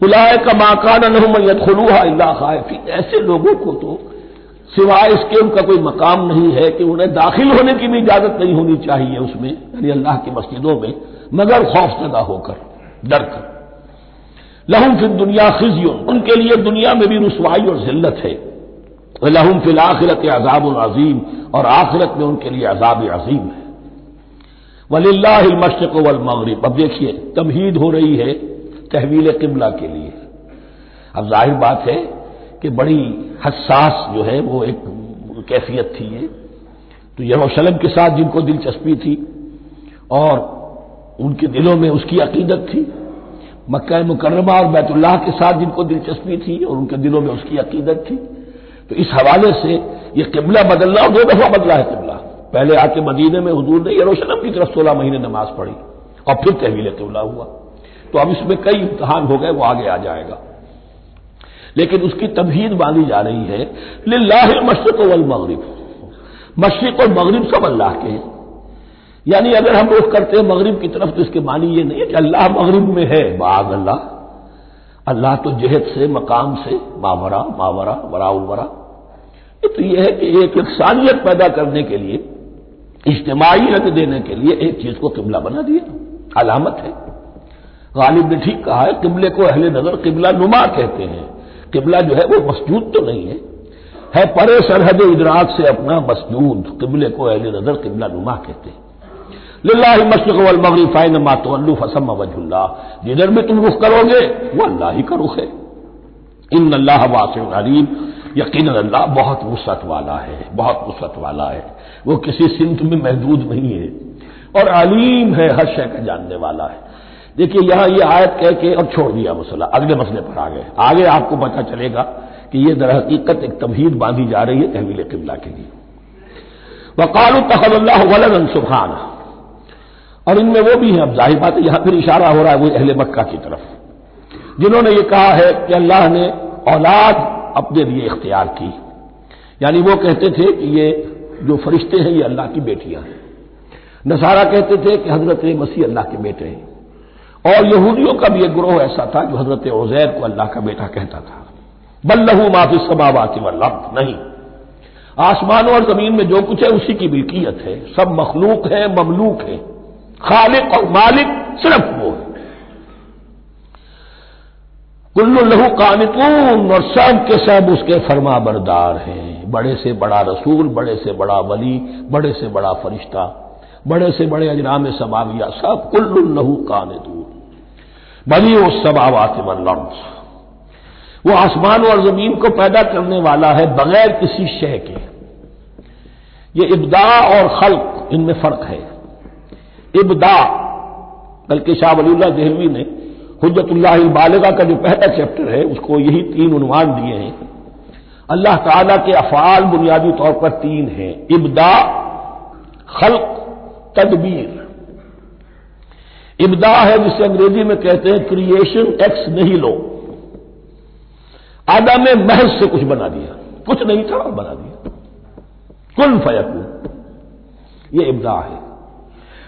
बुलाए का माकान खलूहा ऐसे लोगों को तो सिवाय इसके उनका कोई मकाम नहीं है कि उन्हें दाखिल होने की भी इजाज़त नहीं होनी चाहिए उसमें, यानी अल्लाह की मस्जिदों में, मगर खौफजदा होकर, डर कर। लहम फिर दुनिया खिजियन, उनके लिए दुनिया में भी रसवाई और जिल्लत है। लहम फिल आखिरत अजाब अजीम, और आखिरत में उनके लिए अजाब अजीम है। वलिल्ला मशरक वल अब देखिए, तमहीद हो रही है तहवील किबला के लिए। अब ज़ाहिर बात है कि बड़ी हसास जो है वो एक कैफियत थी ये। तो यरूशलम के साथ जिनको दिलचस्पी थी और उनके दिलों में उसकी अकीदत थी, मक्का मुकरमा और बैतुल्लाह के साथ जिनको दिलचस्पी थी और उनके दिलों में उसकी अकीदत थी। तो इस हवाले से ये किबला बदलना और दो दफ़ा बदला है किबला। पहले आके मदीने में हजूर ने यरूशलम की तरफ़ सोलह महीने नमाज़ पढ़ी और फिर तहवील किबला हुआ। तो अब इसमें कई इम्तहान हो गए, वो आगे आ जाएगा। लेकिन उसकी तमहीद बांधी जा रही है लाह मशरक वल मगरब। मशरक और मगरब सब अल्लाह के हैं। यानी अगर हम रुख करते हैं मगरब की तरफ़ तो इसके मानी ये नहीं है कि अल्लाह मगरब में है, बाग अल्लाह। अल्लाह तो जहद से, मकाम से, मावरा मावरा वरा। तो यह है कि एक यकसानियत पैदा करने के लिए, इज्तमाही रंग देने के लिए एक चीज़ को किबला बना दिया। अलामत है। गालिब ने ठीक कहा है, किबले को अहले नज़र, किबला नुमा कहते हैं। किबला जो है, वो मसजूद तो नहीं है। है परे सरहद इदराक से अपना मसजूद, किबले को अहले नज़र, किबला नुमा कहते हैं। लाही मशरक वल फसम वजुल्ला जिधर भी तुम रुख करोगे, वो अल्लाह ही का रुख है। इन अल्लाह वासिम अलीम यकीन अल्लाह बहुत वसत वाला है, बहुत वसत वाला है। वो किसी सिंत में महदूद नहीं है। और अलीम है, हर शय का जानने वाला है। देखिए, यहाँ ये आयत कह के और छोड़ दिया मसला। अगले मसले पर आ गए। आगे आपको पता चलेगा कि यह दर हकीकत एक तमहीद बांधी जा रही है तहवील किबला के लिए। वकाल वलन सुबहान। और इनमें वो भी है, अब ज़ाहिर बात है, यहाँ फिर इशारा हो रहा है वो अहले मक्का की तरफ़। जिन्होंने ये कहा है कि अल्लाह ने औलाद अपने लिए इख्तियार की। यानी वो कहते थे कि ये जो फरिश्ते हैं, ये अल्लाह की बेटियाँ हैं। नसारा कहते थे कि हज़रत मसीह अल्लाह के बेटे हैं। और यहूदियों का भी एक ग्रोह ऐसा था जो हज़रत उजैर को अल्लाह का बेटा कहता था। बल्लहू माफ़ी समावाती वल्लभ नहीं। आसमानों और ज़मीन में जो कुछ है, उसी की मिल्कियत है। सब मखलूक है, ममलूक है। खालिक और मालिक सिर्फ़ वो है। कुल्लु लहू कानितून और सब के सब उसके फरमा बरदार हैं। बड़े से बड़ा रसूल, बड़े से बड़ा वली, बड़े से बड़ा फरिश्ता, बड़े से बड़े अजराम समाविया सब कुल्लु लहू कानितून बनी वो सबावात लफ्ज वो आसमान और ज़मीन को पैदा करने वाला है बगैर किसी शय के। ये इब्दा और खल्क, इनमें फ़र्क है। इब्दा, बल्कि शाह वलील्ला दहलवी ने हजतुल्लाबालगा का जो पहला चैप्टर है, उसको यही तीन उन्वान दिए हैं। अल्लाह ताला के अफाल बुनियादी तौर पर तीन हैं। इब्दा, खल्क, तदबीर। इब्दा है जिसे अंग्रेज़ी में कहते हैं क्रिएशन एक्स नहीं लो। आदम में महज से कुछ बना दिया। कुछ नहीं था और बना दिया। कुल फयकू। ये इब्दा है।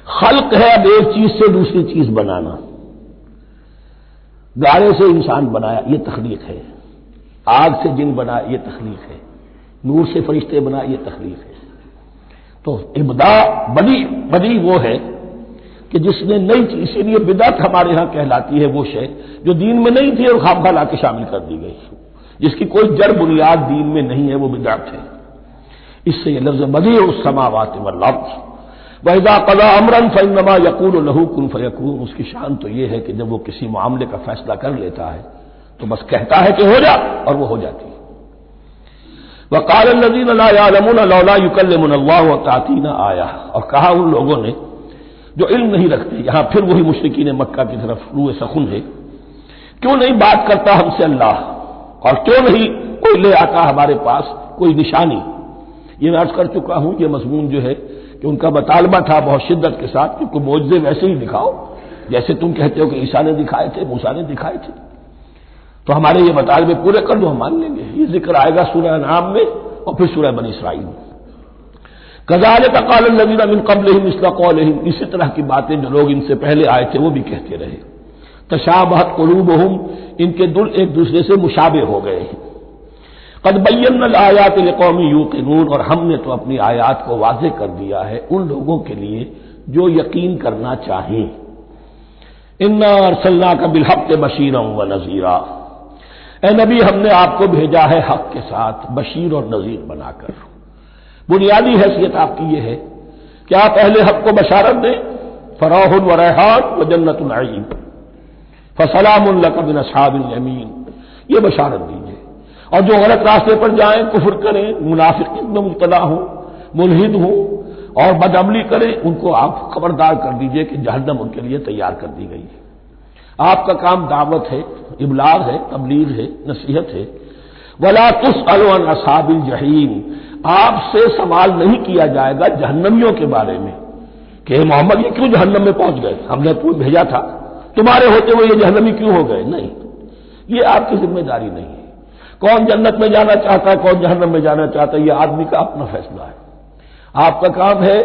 खल्क है अब एक चीज़ से दूसरी चीज़ बनाना। गारे से इंसान बनाया, ये तखलीक है। आग से जिन बनाया, ये तखलीक है। नूर से फरिश्ते बनाया ये तखलीक है। तो इब्दा बदी बदी वो है कि जिसने नई चीज़ इसीलिए बिदत हमारे यहाँ कहलाती है वो शय जो दीन में नहीं थी और खाम ला के शामिल कर दी गई। जिसकी कोई जड़ बुनियाद दीन में नहीं है, वो बिदत है। इससे यह लफ्ज बदी उस समावात लफ्ज। वैदा कदा अमरन फैनमा यकून लहू कुन फयकून। उसकी शान तो यह है कि जब वो किसी मामले का फैसला कर लेता है तो बस कहता है कि हो जा, और वो हो जाती है। वकाल नजीन लौला युकलमन तातीना आया। और कहा उन लोगों ने जो इल्म नहीं रखते। यहाँ फिर वही मुश्किन मक्का की तरफ़ रूए सखुन है। क्यों नहीं बात करता हमसे अल्लाह? और क्यों नहीं कोई ले आता हमारे पास कोई निशानी? ये मैं अर्ज़ कर चुका हूँ, ये मजमून जो है कि उनका बतालबा था बहुत शिद्दत के साथ कि कोई मोजे वैसे ही दिखाओ। जैसे तुम कहते हो कि ईसा ने दिखाए थे, मूसा ने दिखाए थे। तो हमारे ये बतालबे पूरे कर दो, हम मान लेंगे। ये ज़िक्र आएगा सूर्य नाम में और फिर सूर्य बनी इसराइल में। कजाल तकाल नबीना मिन कबल इसला कौल इसी तरह की बातें जो लोग इनसे पहले आए थे, वो भी कहते रहे। तशाबहत कलूब इनके दुल एक दूसरे से मुशाबे हो गए हैं। कद बैन आयात कौमी यू कानून और हमने तो अपनी आयात को वाजे कर दिया है उन लोगों के लिए जो यकीन करना चाहें। इन्ना अरसल्ला का बिलहक बशीर व नजीरा। ए नबी, हमने आपको भेजा है हक के साथ, बशीर और नजीर बनाकर। बुनियादी हैसियत आपकी यह है कि आप पहले हक को बशारत दें फराह व रेहान व जन्नत नईम फसलाम बिन असहाबिन यमीन। ये बशारत दीजिए। और जो गलत रास्ते पर जाएँ, कुफर करें, मुनाफिक में मुबतला हो, मुलहिद हो, और बदअमली करें, उनको आप खबरदार कर दीजिए कि जहन्नम उनके लिए तैयार कर दी गई है। आपका काम दावत है, इबलाग है, तबलीग है, नसीहत है। वला तुस अलवन असाबिल जहीम। आपसे सवाल नहीं किया जाएगा जहन्नमियों के बारे में कि मोहम्मद, ये क्यों जहन्नम में पहुँच गए? हमने तुम्हें भेजा था। तुम्हारे होते हुए ये जहन्नमी क्यों हो गए? नहीं। ये आपकी ज़िम्मेदारी नहीं है। कौन जन्नत में जाना चाहता है, कौन जहन्नम में जाना चाहता है यह आदमी का अपना फैसला है। आपका काम है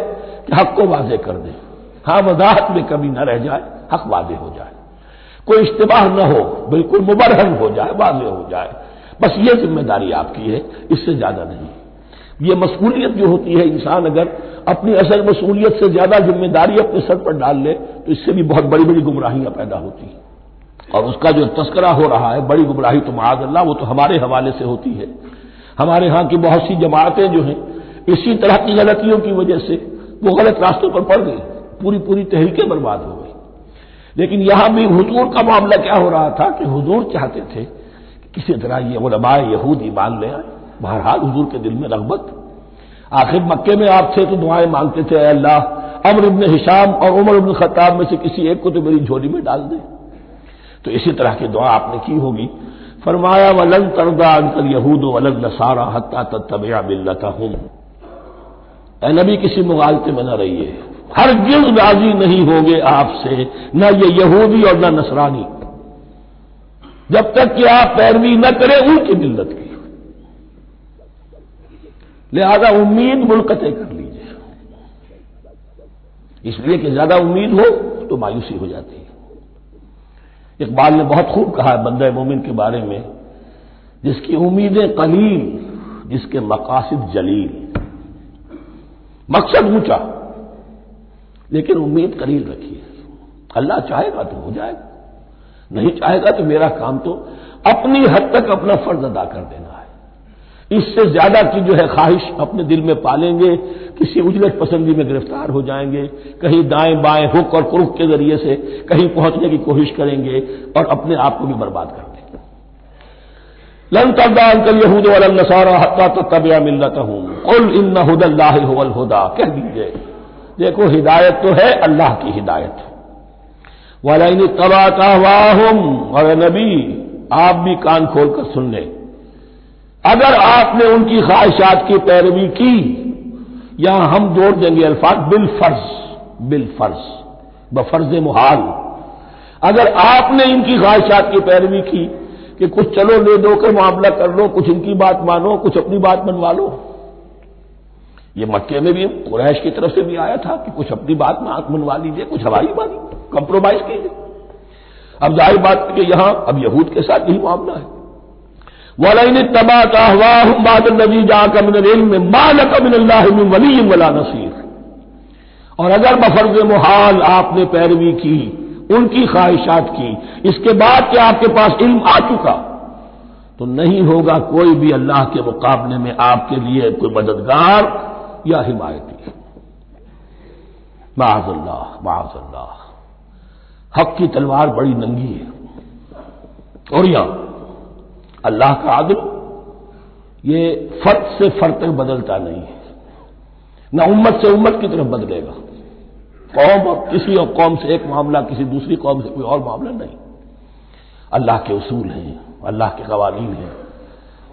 कि हक को वाजे कर दे। हाँ वजाहत में कभी न रह जाए, हक वाजे हो जाए। कोई इश्तबाह न हो, बिल्कुल मुबरहन हो जाए, वाजे हो जाए। बस ये ज़िम्मेदारी आपकी है, इससे ज़्यादा नहीं। ये मसूलियत जो होती है इंसान अगर अपनी असल मसूलियत से ज़्यादा ज़िम्मेदारी अपने सर पर डाल ले तो इससे भी बहुत बड़ी बड़ी गुमराहियाँ पैदा होती हैं। और उसका जो तस्करा हो रहा है, बड़ी गुमराही तो माजल्ला वो तो हमारे हवाले से होती है। हमारे यहाँ की बहुत सी जमातें जो हैं, इसी तरह की गलतियों की वजह से वो गलत रास्तों पर पड़ गई पूरी पूरी तहरीकें बर्बाद हो गई। लेकिन यहाँ भी हुजूर का मामला क्या हो रहा था कि हुजूर चाहते थे कि किसी तरह ये उलमाए यहूद ईमान ले आए। बहरहाल हजूर के दिल में रगबत। आखिर मक्के में आप थे तो दुआएँ मांगते थे अल्लाह, अमर इबन हिशाम और उमर इबन खत्ताब में से किसी एक को तो मेरी झोली में डाल दे। तो इसी तरह की दुआ आपने की होगी। फरमाया, वलन तरदा अंकल यहूद वलन नसारा हत्ता तबिया मिलता हूँ नबी, किसी मुगालते में न रहिए। हर गिल राज़ी नहीं होंगे आपसे, न ये यहूदी और न नसरानी। जब तक कि आप पैरवी न करें, उनकी मिल्लत की। लिहाजा उम्मीद मुलकते कर लीजिए। इसलिए कि ज़्यादा उम्मीद हो तो मायूसी हो जाती है। इकबाल ने बहुत खूब कहा है बंद मोमिन के बारे में, जिसकी उम्मीदें कलील, जिसके मकासद जलील। मकसद ऊँचा, लेकिन उम्मीद कलील रखिए अल्लाह चाहेगा तो हो जाएगा, नहीं चाहेगा तो मेरा काम तो अपनी हद तक अपना फ़र्ज़ अदा कर देना इससे ज़्यादा की जो है ख्वाहिश अपने दिल में पालेंगे, किसी उजलत पसंदी में गिरफ़्तार हो जाएँगे, कहीं दाएँ बाएँ हुक और कुरुख के ज़रिए से कहीं पहुँचने की कोशिश करेंगे और अपने आप को भी बर्बाद कर देंगे। लन तब्दा अंकल यहूद वल नसारा हत्ता तो तबिया मिलता हूँ कुल इन हुदा। कह दीजिए, देखो हिदायत तो है, अल्लाह की हिदायत वाला तबा का वाहम, और नबी, आप भी कान खोलकर सुन लें। अगर आपने उनकी ख्वाहिशात की पैरवी की, यहाँ हम जोड़ देंगे अल्फाज बिल फ़र्ज़ बिल फ़र्ज़, बफर्ज मुहाल। अगर आपने इनकी ख्वाहिशात की पैरवी की कि कुछ चलो, ले दो कर मामला कर लो, कुछ इनकी बात मानो, कुछ अपनी बात मनवा लो। ये मक्के में भी, कुरैश की तरफ़ से भी आया था कि कुछ अपनी बात मनवा लीजिए, कुछ हमारी बात कंप्रोमाइज कीजिए। अब ज़ाहिर बात कि यहाँ, अब यहूद के साथ यही मामला है। वलिन तबा का बाद नबी जा कमिन में माल कमिन वली वला नसीर। और अगर बफर्ज मुहाल आपने पैरवी की, उनकी ख्वाहिशात की, इसके बाद कि आपके पास इल्म आ चुका तो नहीं होगा कोई भी अल्लाह के मुकाबले में आपके लिए कोई मददगार या हिमायती। माजल्ला माजल्ला हक की तलवार बड़ी नंगी है। और यहाँ अल्लाह का आदम, ये फर्द से फर्द तक बदलता नहीं है। न उम्मत से उम्मत की तरफ़ बदलेगा। कौम और किसी और कौम से एक मामला, किसी दूसरी कौम से कोई और मामला नहीं। अल्लाह के उसूल हैं, अल्लाह के कवानीन हैं।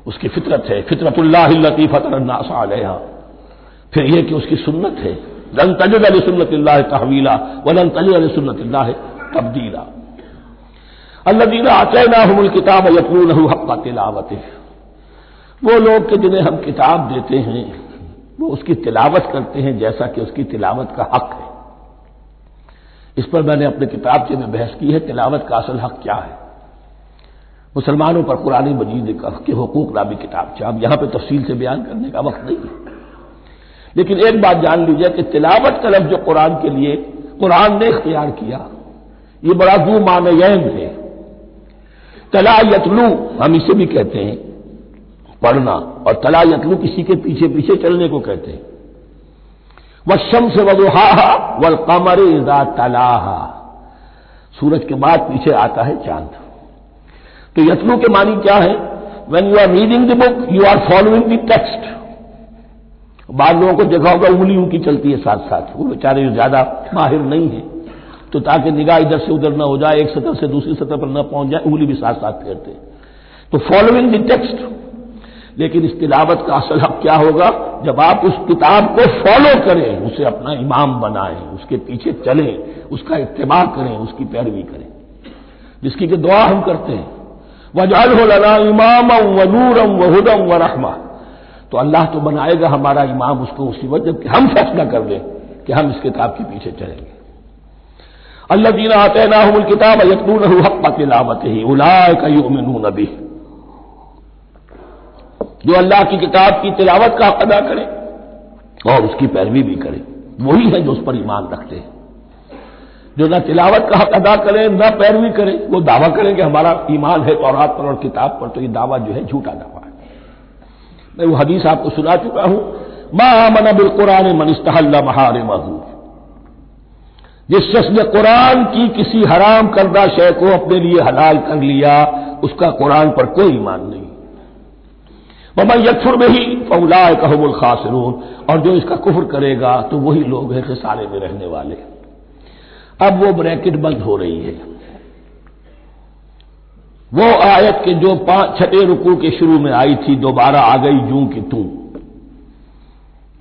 उसकी फितरत है फितरतुल्लाती फतरनासा फिर यह कि उसकी सुन्नत है। लन तजद अली सुन्नत तहवीला वलन तजद अली सुन्नत तब्दीला। अल्लादीना आतना हमल किताब यकून हक्का तिलावत। वो लोग के जिन्हें हम किताब देते हैं, वो उसकी तिलावत करते हैं जैसा कि उसकी तिलावत का हक है। इस पर मैंने अपने किताब से में बहस की है, तिलावत का असल हक क्या है? मुसलमानों पर कुरानी मजीद के हकूक नामी किताब से अब यहाँ पर तफसील से बयान करने का वक्त नहीं है। लेकिन एक बात जान लीजिए कि तिलावत का लफ्ज जो कुरान के लिए, कुरान ने इख्तियार किया, ये बड़ा दू मानयन है। तला यतलू हम इसे भी कहते हैं। पढ़ना और तला यतलू किसी के पीछे पीछे चलने को कहते हैं। वह शम्स वजुहा वल कमर इजा तलाहा। सूरज के बाद पीछे आता है चाँद। तो यतलू के मानी क्या है? When you are reading the book you are following the text बाद लोगों को देखा होगा उंगली उनकी चलती है साथ साथ वो बेचारे ज़्यादा माहिर नहीं है। तो ताकि निगाह इधर से उधर ना हो जाए, एक सतह से दूसरी सतह पर न पहुँच जाए, उंगली भी साथ साथ फेरते। तो फॉलोइंग द टेक्स्ट लेकिन इस तिलावत का असल हक क्या होगा? जब आप उस किताब को फॉलो करें, उसे अपना इमाम बनाएँ, उसके पीछे चलें, उसका इतबा करें, उसकी पैरवी करें। जिसकी कि दुआ हम करते हैं। वजाल लना इमाम व नूरम व रहमा। तो अल्लाह तो बनाएगा हमारा इमाम उसको उसी वक्त जबकि हम फैसला कर दें कि हम इस किताब के पीछे चलेंगे। अल्लाह दीना आते ना हम किताब यकून हक तिलावत ही उलाय का युमिन नबी जो अल्लाह की किताब की तिलावत का अदा करे और उसकी पैरवी भी करे, वही है जो उस पर ईमान रखते हैं। जो न तिलावत का हक अदा करें, न पैरवी करें, वो दावा करें कि हमारा ईमान है तौरात पर और किताब पर तो ये दावा जो है झूठा दावा है। मैं वो हदीस आपको सुना चुका हूँ। माँ मन बिल कुरान मनिस्तहल्ला महारे महू जिस शख्स ने कुरान की किसी हराम करदा शय को अपने लिए हलाल कर लिया, उसका कुरान पर कोई ईमान नहीं। ममा यकफुर में ही फौलाए कहमुल खासरून। और जो इसका कुफर करेगा तो वही लोग हैं सारे में रहने वाले। अब वो ब्रैकेट बंद हो रही है। वो आयत के जो पाँच छठे रुकू के शुरू में आई थी, दोबारा आ गई जू की तू।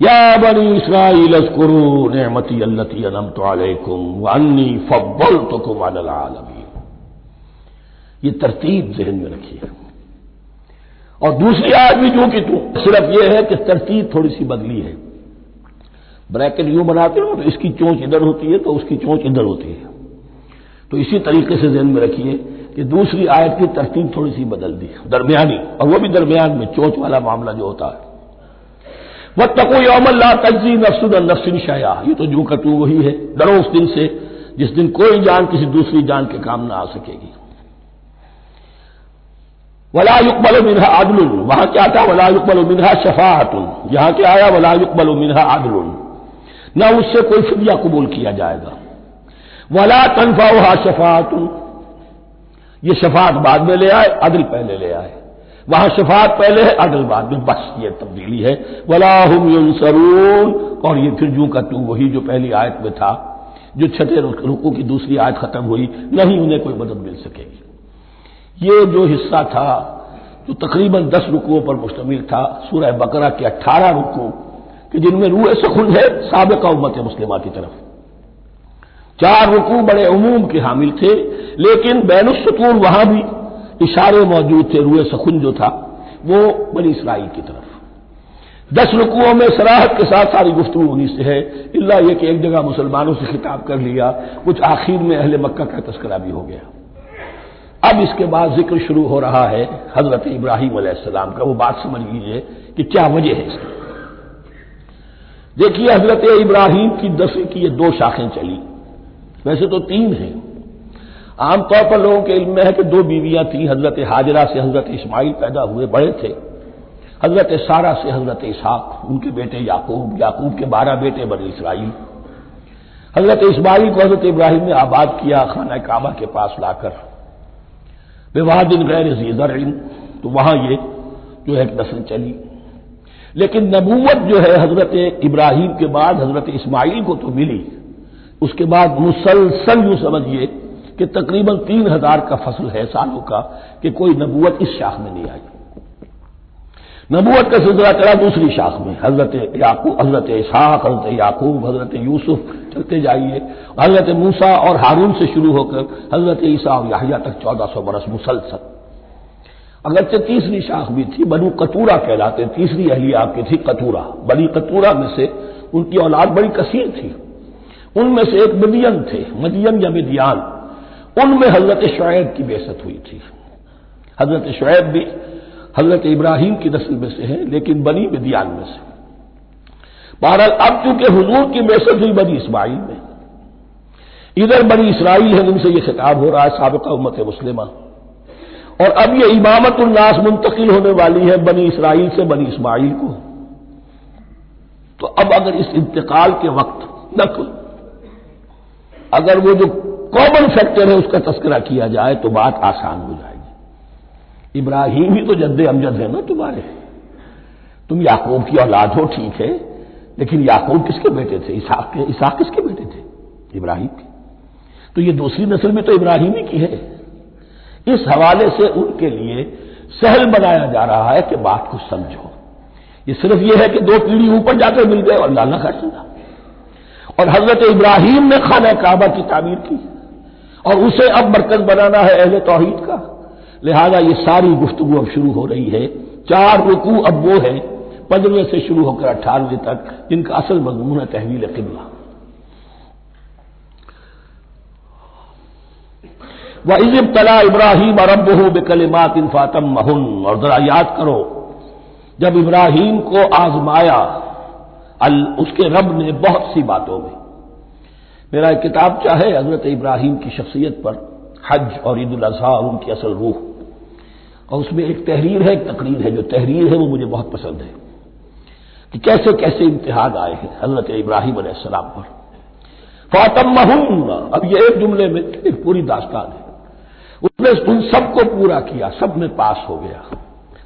या बनी इसराइल अस्कुरू अल्लती अनम तो अलैकुम अन्नी फब्बल तो कुम आलमी ये तरतीब जहन में रखिए और दूसरी आयत भी जू की तू, सिर्फ़ यह है कि तरतीब थोड़ी सी बदली है। ब्रैकेट यूँ बनाते हो तो इसकी चोंच इधर होती है तो उसकी चोंच इधर होती है। तो इसी तरीके से जहन में रखिए कि दूसरी आयत की तरतीब थोड़ी सी बदल दी दरमियानी, और वो भी दरमियान में चोच वाला मामला जो होता है। वह तको यौमल्ला तजी नफसुद नफसिन शाया। ये तो जू कटू वही है, डरो उस दिन से, जिस दिन कोई जान किसी दूसरी जान के काम ना आ सकेगी। वला युकबल मिनहा आदल वहाँ क्या था? वला युकबल मिनहा शफातुन यहाँ क्या आया? वला युकबल मिनहा आदल न उससे कोई फिदिया कबूल किया जाएगा। वला तनफा शफातुन ये शफात बाद में ले आए, अदल पहले ले आए। वहाँ शफात पहले है अदल में बस ये तब्दीली है। वलाहुम और ये फिर जू का तू वही जो पहली आयत में था, जो छठे रुकू की दूसरी आयत खत्म हुई, नहीं उन्हें कोई मदद मिल सकेगी। ये जो हिस्सा था, जो तकरीबन दस रुकुओं पर मुश्तमिल था, सूरह बकरा के अट्ठारह रुकू, कि जिनमें रूए सखुन है, सबका उम्मत मुस्लिमा की तरफ़। चार रुकू बड़े उमूम के हामिल थे, लेकिन बैनुसतून वहाँ भी इशारे मौजूद थे रूए सखुन जो था, वो बनी इसराइल की तरफ़। दस रुकुओं में सराहत के साथ सारी गुफ्तु उन्हीं से है। इल्ला यह कि एक जगह मुसलमानों से खिताब कर लिया, कुछ आखिर में अहले मक्का का तस्करा भी हो गया। अब इसके बाद ज़िक्र शुरू हो रहा है हज़रत इब्राहिम सलाम का। वो बात समझ लीजिए कि क्या वजह है इसकी। देखिए, हज़रत इब्राहिम की दसवीं की ये दो शाखें चली। वैसे तो तीन हैं। आमतौर पर लोगों के इल्म में है कि दो बीवियाँ थी, हज़रत हाजरा से हज़रत इस्माइल पैदा हुए, बड़े थे। हज़रत सारा से हज़रत इसाक उनके बेटे याकूब याकूब के बारह बेटे बने इसराइल। हज़रत इस्माइल को हज़रत इब्राहिम ने आबाद किया खाना काबा के पास लाकर। विवाह दिन गैर जीजर तो वहाँ ये जो है नस्ल चली। लेकिन नबूवत जो है हज़रत इब्राहिम के बाद हज़रत इस्माइल को तो मिली। उसके बाद मुसलसल यूँ समझिए कि तकरीबन तीन हज़ार का फ़सल है सालों का कि कोई नबूवत इस शाख में नहीं आई। नबूवत का सिलसिला चला दूसरी शाख में, हज़रत याकूब, हज़रत इसाक हज़रत याकूब, हज़रत यूसुफ, चलते जाइए। हज़रत मूसा और हारून से शुरू होकर हज़रत ईसा और याहिया तक चौदह सौ बरस मुसलसल। अगरचे तीसरी शाख भी थी, बनु कतूरा कहलाते, तीसरी अहलिया की थी कतूरा। बनी कतूरा में से उनकी औलाद बड़ी कसीर थी। उनमें से एक मदियन थे, मदियन या मिदियान। उनमें हज़रत शुएब की बेसत हुई थी। हज़रत शुएब भी हज़रत इब्राहिम की नस्ल में से है, लेकिन बनी मिदियान में से। बहरहाल, अब चूँकि हुजूर की बेसत हुई बनी इसमाइल में, इधर बनी इसराइल है उनसे यह खिताब हो रहा है, सबका उम्मत मुस्लिमा। और अब यह इमामत उल्लास मुंतकिल होने वाली है, बनी इसराइल से बनी इसमाइल को। तो अब अगर इस इंतकाल के वक्त नकल, अगर वो जो कॉमन फैक्टर है, उसका तस्करा किया जाए तो बात आसान हो जाएगी। इब्राहिम ही तो जद्द अमजद है ना तुम्हारे। तुम याकूब की औलाद हो, ठीक है, लेकिन याकूब किसके बेटे थे? इसाक के इसाक किसके बेटे थे? इब्राहिम के। तो ये दूसरी नस्ल में तो इब्राहिम ही की है। इस हवाले से उनके लिए सहल बनाया जा रहा है कि बात को समझो। ये सिर्फ़ यह है कि दो पीढ़ी ऊपर जाकर मिल गए और लाना खा चला और हज़रत इब्राहिम ने खाना काबा की तामीर की। और उसे अब मरकज बनाना है अहले तोहहीद का। लिहाजा ये सारी गुफ्तगु अब शुरू हो रही है। चार रुकू अब वो है, पंद्रहवें से शुरू होकर अट्ठारहवें तक, जिनका असल मजमून है तहवील किबला। व इजिब तला इब्राहिम अरबहू बेकलिमात इन फातम महन और जरा याद करो, जब इब्राहिम को आजमाया उसके रब ने बहुत सी बातों में मेरा एक किताब चाहे हज़रत इब्राहिम की शख्सियत पर, हज और ईद उल अजहा और उनकी असल रूह। और उसमें एक तहरीर है, एक तकरीर है। जो तहरीर है, वो मुझे बहुत पसंद है। कि कैसे कैसे इम्तिहान आए हैं हज़रत इब्राहिम अलैहिस्सलाम पर। फातम अब ये एक जुमले में एक पूरी दास्तान है। उसने उन सबको पूरा किया, सब में पास हो गया।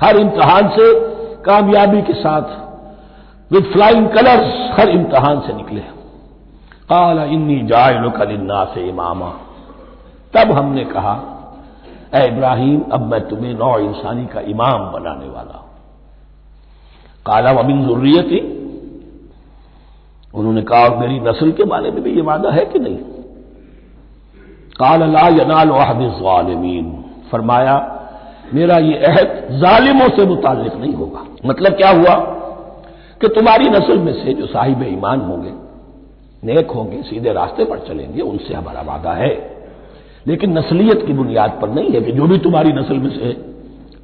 हर इम्तहान से कामयाबी के साथ विद फ्लाइंग कलर्स हर इम्तहान से निकले। काला इन्नी जायलो कलिन्ना से इमामा। तब हमने कहा ए इब्राहिम, अब मैं तुम्हें नौ इंसानी का इमाम बनाने वाला हूँ। काला वबिन जरूरियत? उन्होंने कहा, और मेरी नस्ल के बारे में भी ये वादा है कि नहीं? काल, ला यनाल वाहदीन फरमाया, मेरा ये अहद जालिमों से मुतालिक नहीं होगा। मतलब क्या हुआ? कि तुम्हारी नस्ल में से जो साहिब ईमान होंगे नेक होंगे, सीधे रास्ते पर चलेंगे, उनसे हमारा वादा है। लेकिन नस्लियत की बुनियाद पर नहीं है कि जो भी तुम्हारी नस्ल में से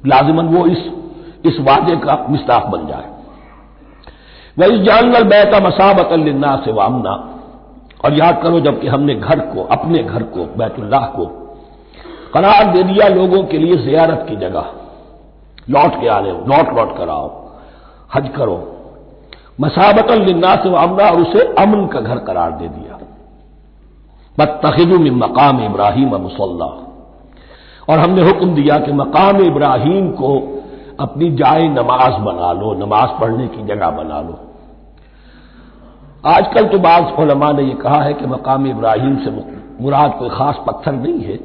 लाजिमन वो इस इस वादे का मिस्ताफ बन जाए। वह इस जानल बैता मसाबत लिन्ना से वामना और याद करो, जबकि हमने घर को, अपने घर को, बैतुल्लाह को करार दे दिया लोगों के लिए जियारत की जगह। लौट के आने लौट लौट कर आओ। हज करो। मसाबत लिन्ना से अमना और उसे अमन का घर करार दे दिया। बतखिदु में मकाम इब्राहिम मुसल्ला। और हमने हुक्म दिया कि मकाम इब्राहिम को अपनी जाए नमाज़ बना लो, नमाज़ पढ़ने की जगह बना लो। आजकल तो बाज ने यह कहा है कि मकाम इब्राहिम से मुराद कोई खास पत्थर नहीं है,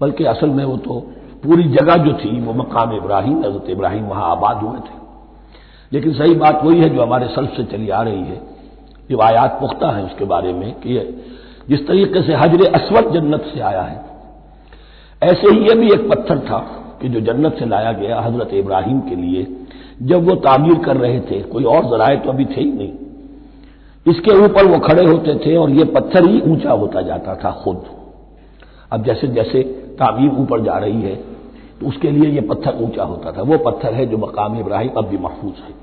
बल्कि असल में वो तो पूरी जगह जो थी, वो मकाम इब्राहिम, हज़रत इब्राहिम वहाँ आबाद हुए थे। लेकिन सही बात वही है जो हमारे सल्फ से चली आ रही है। रिवायात पुख्ता है उसके बारे में कि जिस तरीके से हजर असवद जन्नत से आया है। ऐसे ही यह भी एक पत्थर था कि जो जन्नत से लाया गया हज़रत इब्राहिम के लिए, जब वो तामीर कर रहे थे, कोई और जराए तो अभी थे ही नहीं। इसके ऊपर वो खड़े होते थे और ये पत्थर ही ऊँचा होता जाता था खुद। अब जैसे जैसे तामीर ऊपर जा रही है तो उसके लिए ये पत्थर ऊँचा होता था। वो पत्थर है जो मकाम इब्राहिम अब भी महफूज है।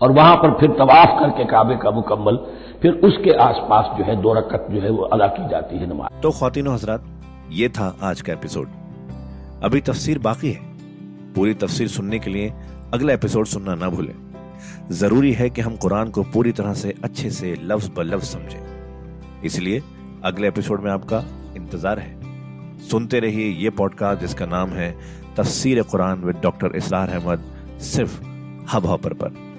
और वहाँ पर फिर तवाफ करके काबे का मुकम्मल, फिर उसके आसपास जो है दो रकत जो है वो अदा की जाती है नमाज़। तो खातिन हजरात, ये था आज का एपिसोड। अभी तफसीर बाकी है। पूरी तफसीर सुनने के लिए अगला एपिसोड सुनना ना भूलें। ज़रूरी है कि हम कुरान को पूरी तरह से अच्छे से लफ्ज ब लफ्ज समझें। इसलिए अगले एपिसोड में आपका इंतज़ार है। सुनते रहिए ये पॉडकास्ट जिसका नाम है तफसीर कुरान विद डॉक्टर इसलार अहमद, सिर्फ़ हब हॉपर पर।